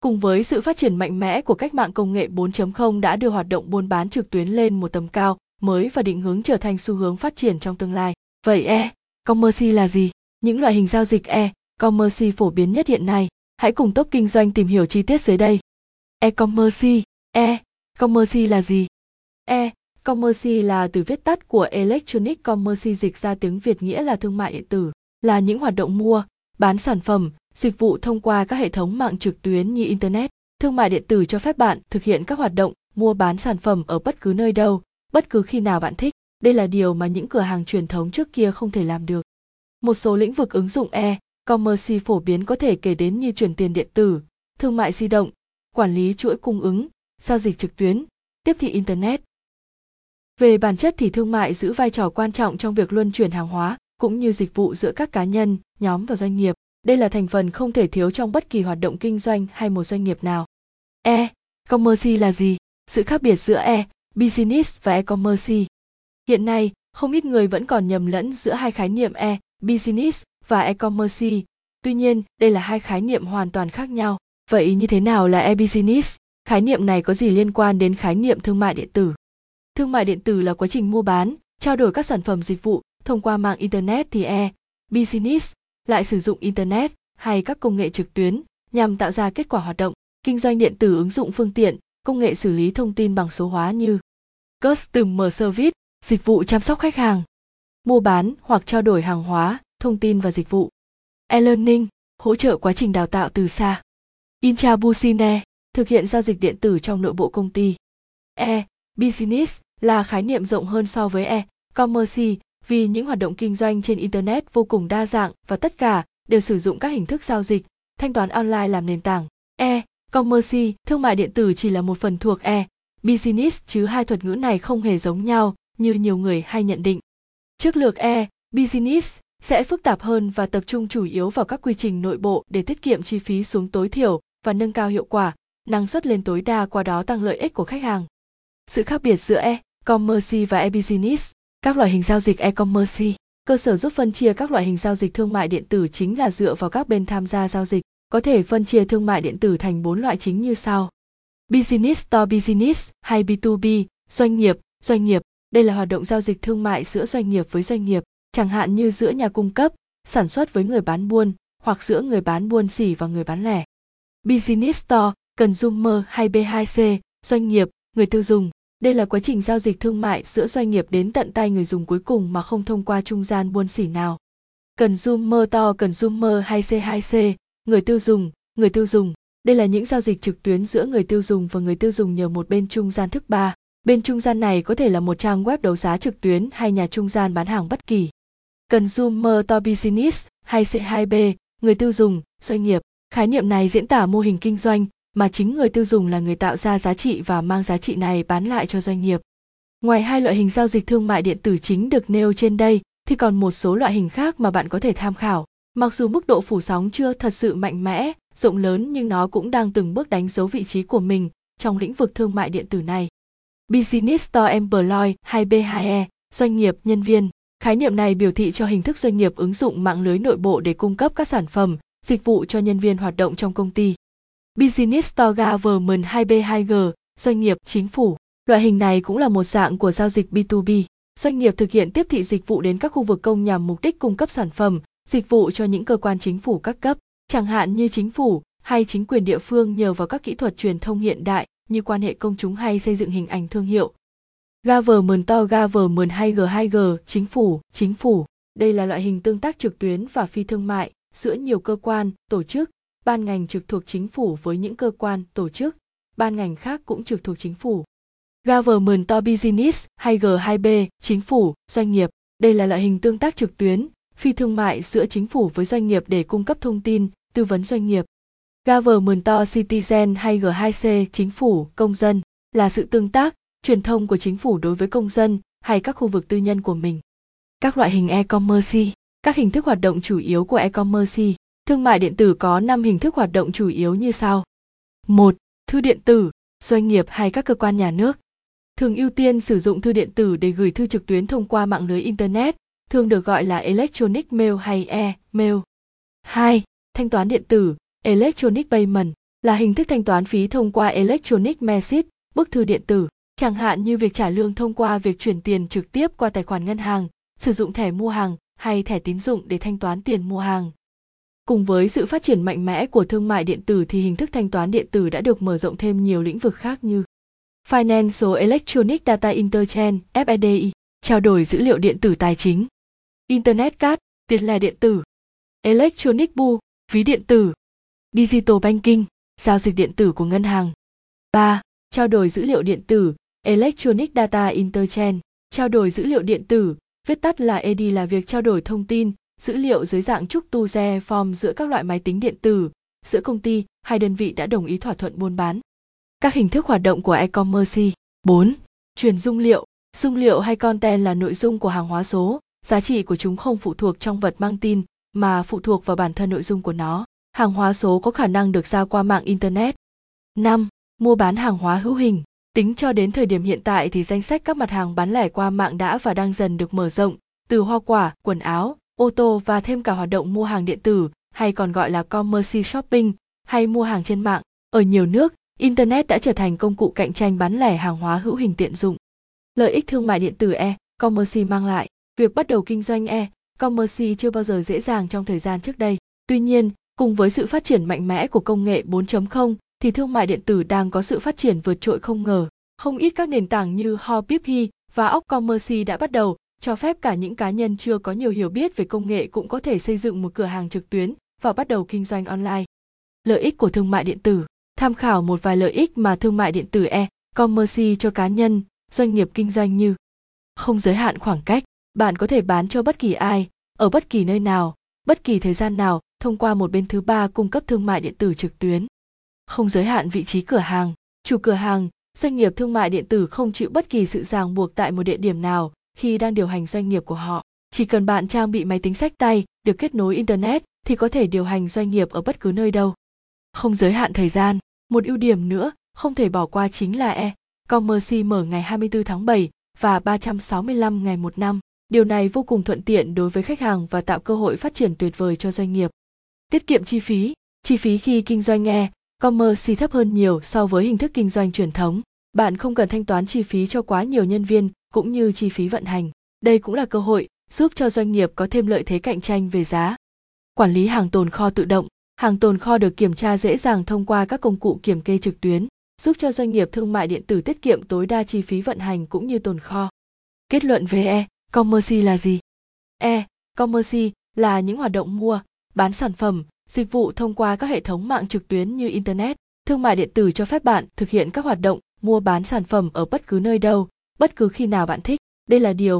Cùng với sự phát triển mạnh mẽ của cách mạng công nghệ 4.0 đã đưa hoạt động buôn bán trực tuyến lên một tầm cao mới và định hướng trở thành xu hướng phát triển trong tương lai. Vậy e-commerce là gì? Những loại hình giao dịch e-commerce phổ biến nhất hiện nay. Hãy cùng top kinh doanh tìm hiểu chi tiết dưới đây. E-commerce, e-commerce là gì? E-commerce là từ viết tắt của Electronic Commerce dịch ra tiếng Việt nghĩa là thương mại điện tử, là những hoạt động mua, bán sản phẩm, dịch vụ thông qua các hệ thống mạng trực tuyến như internet, thương mại điện tử cho phép bạn thực hiện các hoạt động mua bán sản phẩm ở bất cứ nơi đâu, bất cứ khi nào bạn thích. Đây là điều mà những cửa hàng truyền thống trước kia không thể làm được. Một số lĩnh vực ứng dụng e commerce phổ biến có thể kể đến như chuyển tiền điện tử, thương mại di động, quản lý chuỗi cung ứng, giao dịch trực tuyến, tiếp thị internet. Về bản chất thì thương mại giữ vai trò quan trọng trong việc luân chuyển hàng hóa cũng như dịch vụ giữa các cá nhân, nhóm và doanh nghiệp đây là thành phần không thể thiếu trong bất kỳ hoạt động kinh doanh hay một doanh nghiệp nào. E. Commerce là gì? Sự khác biệt giữa E, business và e-commerce. Hiện nay, không ít người vẫn còn nhầm lẫn giữa hai khái niệm E, business và e-commerce. Tuy nhiên, đây là hai khái niệm hoàn toàn khác nhau. Vậy như thế nào là e-business? Khái niệm này có gì liên quan đến khái niệm thương mại điện tử? Thương mại điện tử là quá trình mua bán, trao đổi các sản phẩm dịch vụ thông qua mạng internet thì e business lại sử dụng internet hay các công nghệ trực tuyến nhằm tạo ra kết quả hoạt động, kinh doanh điện tử ứng dụng phương tiện, công nghệ xử lý thông tin bằng số hóa như customer service, dịch vụ chăm sóc khách hàng, mua bán hoặc trao đổi hàng hóa, thông tin và dịch vụ. E-learning, hỗ trợ quá trình đào tạo từ xa. Intrabusine thực hiện giao dịch điện tử trong nội bộ công ty. E business là khái niệm rộng hơn so với e commerce vì những hoạt động kinh doanh trên internet vô cùng đa dạng và tất cả đều sử dụng các hình thức giao dịch, thanh toán online làm nền tảng. E commerce, thương mại điện tử chỉ là một phần thuộc e. Business, chứ hai thuật ngữ này không hề giống nhau, như nhiều người hay nhận định. Trước lược e business sẽ phức tạp hơn và tập trung chủ yếu vào các quy trình nội bộ để tiết kiệm chi phí xuống tối thiểu và nâng cao hiệu quả, năng suất lên tối đa qua đó tăng lợi ích của khách hàng. Sự khác biệt giữa e commerce và e business các loại hình giao dịch e-commerce. Cơ sở giúp phân chia các loại hình giao dịch thương mại điện tử chính là dựa vào các bên tham gia giao dịch, có thể phân chia thương mại điện tử thành bốn loại chính như sau. Business to business hay b2b doanh nghiệp doanh nghiệp. Đây là hoạt động giao dịch thương mại giữa doanh nghiệp với doanh nghiệp, chẳng hạn như giữa nhà cung cấp, sản xuất với người bán buôn, hoặc giữa người bán buôn xỉ và người bán lẻ. Business to, consumer hay b2c doanh nghiệp, người tiêu dùng đây là quá trình giao dịch thương mại giữa doanh nghiệp đến tận tay người dùng cuối cùng mà không thông qua trung gian buôn xỉ nào. Consumer to consumer hay C2C, người tiêu dùng, người tiêu dùng. Đây là những giao dịch trực tuyến giữa người tiêu dùng và người tiêu dùng nhờ một bên trung gian thức ba. Bên trung gian này có thể là một trang web đấu giá trực tuyến hay nhà trung gian bán hàng bất kỳ. Consumer to business hay C2B, người tiêu dùng, doanh nghiệp. Khái niệm này diễn tả mô hình kinh doanh, mà chính người tiêu dùng là người tạo ra giá trị và mang giá trị này bán lại cho doanh nghiệp. Ngoài hai loại hình giao dịch thương mại điện tử chính được nêu trên đây thì còn một số loại hình khác mà bạn có thể tham khảo. Mặc dù mức độ phủ sóng chưa thật sự mạnh mẽ, rộng lớn nhưng nó cũng đang từng bước đánh dấu vị trí của mình trong lĩnh vực thương mại điện tử này. Business to Employee hay B2E, doanh nghiệp, nhân viên. Khái niệm này biểu thị cho hình thức doanh nghiệp ứng dụng mạng lưới nội bộ để cung cấp các sản phẩm, dịch vụ cho nhân viên hoạt động trong công ty. Business to Government 2B2G, doanh nghiệp, chính phủ. Loại hình này cũng là một dạng của giao dịch B2B. Doanh nghiệp thực hiện tiếp thị dịch vụ đến các khu vực công nhằm mục đích cung cấp sản phẩm, dịch vụ cho những cơ quan chính phủ các cấp, chẳng hạn như chính phủ hay chính quyền địa phương nhờ vào các kỹ thuật truyền thông hiện đại như quan hệ công chúng hay xây dựng hình ảnh thương hiệu. Government to Government 2G2G, chính phủ, chính phủ. Đây là loại hình tương tác trực tuyến và phi thương mại giữa nhiều cơ quan, tổ chức, ban ngành trực thuộc chính phủ với những cơ quan, tổ chức, ban ngành khác cũng trực thuộc chính phủ. Government to Business hay G2B, chính phủ, doanh nghiệp. Đây là loại hình tương tác trực tuyến, phi thương mại giữa chính phủ với doanh nghiệp để cung cấp thông tin, tư vấn doanh nghiệp. Government to Citizen hay G2C, chính phủ, công dân, là sự tương tác, truyền thông của chính phủ đối với công dân hay các khu vực tư nhân của mình. Các loại hình e-commerce, các hình thức hoạt động chủ yếu của e-commerce Thương mại điện tử có 5 hình thức hoạt động chủ yếu như sau. 1. Thư điện tử, doanh nghiệp hay các cơ quan nhà nước. Thường ưu tiên sử dụng thư điện tử để gửi thư trực tuyến thông qua mạng lưới internet, thường được gọi là electronic mail hay e-mail. 2. Thanh toán điện tử, electronic payment, là hình thức thanh toán phí thông qua electronic message, bức thư điện tử, chẳng hạn như việc trả lương thông qua việc chuyển tiền trực tiếp qua tài khoản ngân hàng, sử dụng thẻ mua hàng hay thẻ tín dụng để thanh toán tiền mua hàng. Cùng với sự phát triển mạnh mẽ của thương mại điện tử thì hình thức thanh toán điện tử đã được mở rộng thêm nhiều lĩnh vực khác như Financial Electronic Data Interchange FEDI, trao đổi dữ liệu điện tử tài chính, Internet Card, tiền lẻ điện tử, Electronic Bill, ví điện tử, Digital Banking, giao dịch điện tử của ngân hàng. 3. Trao đổi dữ liệu điện tử, Electronic Data Interchange, trao đổi dữ liệu điện tử, viết tắt là ED là việc trao đổi thông tin, dữ liệu dưới dạng trúc tu re form giữa các loại máy tính điện tử, giữa công ty hai đơn vị đã đồng ý thỏa thuận buôn bán. Các hình thức hoạt động của e-commerce. 4. Truyền dung liệu. Dung liệu hay content là nội dung của hàng hóa số, giá trị của chúng không phụ thuộc trong vật mang tin mà phụ thuộc vào bản thân nội dung của nó. Hàng hóa số có khả năng được giao qua mạng internet. 5. Mua bán hàng hóa hữu hình. Tính cho đến thời điểm hiện tại thì danh sách các mặt hàng bán lẻ qua mạng đã và đang dần được mở rộng, từ hoa quả, quần áo, ô tô và thêm cả hoạt động mua hàng điện tử hay còn gọi là commerce shopping hay mua hàng trên mạng. Ở nhiều nước, Internet đã trở thành công cụ cạnh tranh bán lẻ hàng hóa hữu hình tiện dụng. Lợi ích thương mại điện tử e-commerce mang lại, việc bắt đầu kinh doanh e-commerce chưa bao giờ dễ dàng trong thời gian trước đây. Tuy nhiên, cùng với sự phát triển mạnh mẽ của công nghệ 4.0 thì thương mại điện tử đang có sự phát triển vượt trội không ngờ. Không ít các nền tảng như Hopify và Ocommerce đã bắt đầu cho phép cả những cá nhân chưa có nhiều hiểu biết về công nghệ cũng có thể xây dựng một cửa hàng trực tuyến và bắt đầu kinh doanh online. Lợi ích của thương mại điện tử Tham khảo một vài lợi ích mà thương mại điện tử e-commerce cho cá nhân, doanh nghiệp kinh doanh như không giới hạn khoảng cách, bạn có thể bán cho bất kỳ ai, ở bất kỳ nơi nào, bất kỳ thời gian nào thông qua một bên thứ ba cung cấp thương mại điện tử trực tuyến. Không giới hạn vị trí cửa hàng, chủ cửa hàng, doanh nghiệp thương mại điện tử không chịu bất kỳ sự ràng buộc tại một địa điểm nào khi đang điều hành doanh nghiệp của họ. Chỉ cần bạn trang bị máy tính sách tay được kết nối internet thì có thể điều hành doanh nghiệp ở bất cứ nơi đâu. Không giới hạn thời gian, một ưu điểm nữa không thể bỏ qua chính là e-commerce mở ngày 24 tháng 7 và 365 ngày một năm. Điều này vô cùng thuận tiện đối với khách hàng và tạo cơ hội phát triển tuyệt vời cho doanh nghiệp. Tiết kiệm chi phí, chi phí khi kinh doanh e-commerce thấp hơn nhiều so với hình thức kinh doanh truyền thống. Bạn không cần thanh toán chi phí cho quá nhiều nhân viên cũng như chi phí vận hành. Đây cũng là cơ hội giúp cho doanh nghiệp có thêm lợi thế cạnh tranh về giá. Quản lý hàng tồn kho tự động, hàng tồn kho được kiểm tra dễ dàng thông qua các công cụ kiểm kê trực tuyến giúp cho doanh nghiệp thương mại điện tử tiết kiệm tối đa chi phí vận hành cũng như tồn kho. Kết luận về e commerce là gì? E commerce là những hoạt động mua bán sản phẩm dịch vụ thông qua các hệ thống mạng trực tuyến như internet. Thương mại điện tử cho phép bạn thực hiện các hoạt động mua bán sản phẩm ở bất cứ nơi đâu bất cứ khi nào bạn thích đây là điều